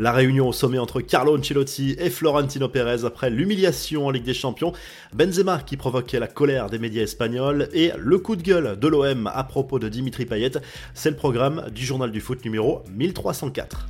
La réunion au sommet entre Carlo Ancelotti et Florentino Pérez après l'humiliation en Ligue des Champions, Benzema qui provoquait la colère des médias espagnols et le coup de gueule de l'OM à propos de Dimitri Payet, c'est le programme du journal du foot numéro 1304.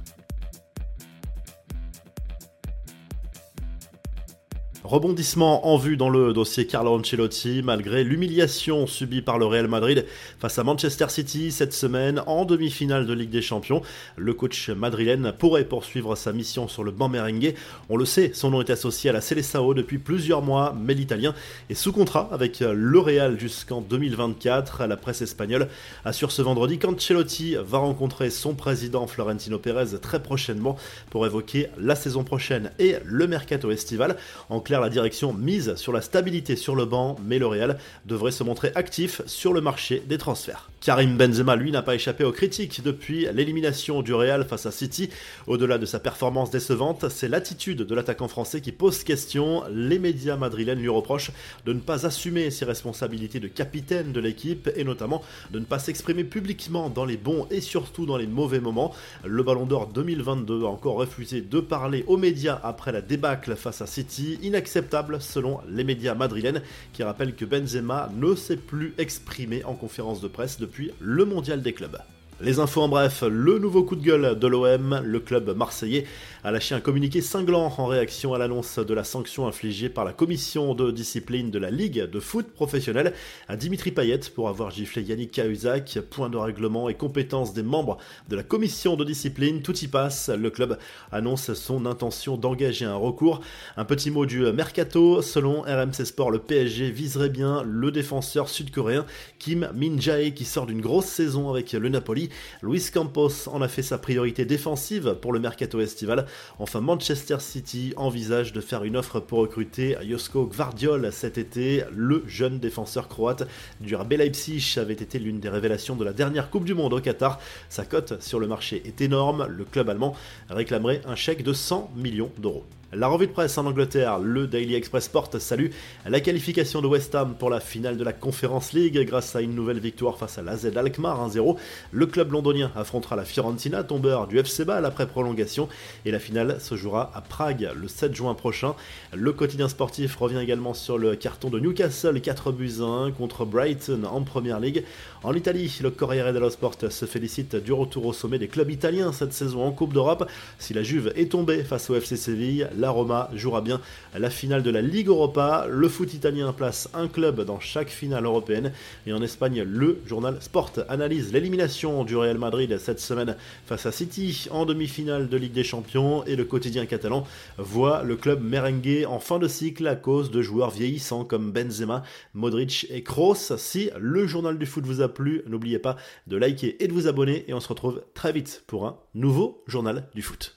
Rebondissement en vue dans le dossier Carlo Ancelotti, malgré l'humiliation subie par le Real Madrid face à Manchester City cette semaine en demi-finale de Ligue des Champions. Le coach madrilène pourrait poursuivre sa mission sur le banc merengue. On le sait, son nom est associé à la Seleção depuis plusieurs mois, mais l'Italien est sous contrat avec le Real jusqu'en 2024. La presse espagnole assure ce vendredi qu'Ancelotti va rencontrer son président Florentino Pérez très prochainement pour évoquer la saison prochaine et le mercato estival. En clair, la direction mise sur la stabilité sur le banc, mais le Real devrait se montrer actif sur le marché des transferts. Karim Benzema, lui, n'a pas échappé aux critiques depuis l'élimination du Real face à City. Au-delà de sa performance décevante, c'est l'attitude de l'attaquant français qui pose question. Les médias madrilènes lui reprochent de ne pas assumer ses responsabilités de capitaine de l'équipe et notamment de ne pas s'exprimer publiquement dans les bons et surtout dans les mauvais moments. Le Ballon d'Or 2022 a encore refusé de parler aux médias après la débâcle face à City. Inacceptable selon les médias madrilènes qui rappellent que Benzema ne s'est plus exprimé en conférence de presse depuis le mondial des clubs. Les infos en bref, le nouveau coup de gueule de l'OM, le club marseillais a lâché un communiqué cinglant en réaction à l'annonce de la sanction infligée par la commission de discipline de la Ligue de foot professionnel à Dimitri Payet pour avoir giflé Yannick Cahuzac. Point de règlement et compétence des membres de la commission de discipline, tout y passe. Le club annonce son intention d'engager un recours. Un petit mot du mercato, selon RMC Sport, le PSG viserait bien le défenseur sud-coréen Kim Min-jae qui sort d'une grosse saison avec le Napoli Luis Campos en a fait sa priorité défensive pour le mercato estival. Enfin, Manchester City envisage de faire une offre pour recruter Josko Gvardiol cet été. Le jeune défenseur croate du RB Leipzig avait été l'une des révélations de la dernière Coupe du Monde au Qatar. Sa cote sur le marché est énorme. Le club allemand réclamerait un chèque de 100 millions d'euros. La revue de presse en Angleterre, le Daily Express Sport salue la qualification de West Ham pour la finale de la Conference League grâce à une nouvelle victoire face à l'AZ Alkmaar 1-0. Le club londonien affrontera la Fiorentina, tombeur du FC Bâle après prolongation et la finale se jouera à Prague le 7 juin prochain. Le quotidien sportif revient également sur le carton de Newcastle 4 buts 1 contre Brighton en Première Ligue. En Italie, le Corriere dello Sport se félicite du retour au sommet des clubs italiens cette saison en Coupe d'Europe. Si la Juve est tombée face au FC Séville, la Roma jouera bien la finale de la Ligue Europa. Le foot italien place un club dans chaque finale européenne. Et en Espagne, le journal Sport analyse l'élimination du Real Madrid cette semaine face à City en demi-finale de Ligue des Champions. Et le quotidien catalan voit le club merengue en fin de cycle à cause de joueurs vieillissants comme Benzema, Modric et Kroos. Si le journal du foot vous a plu, n'oubliez pas de liker et de vous abonner. Et on se retrouve très vite pour un nouveau journal du foot.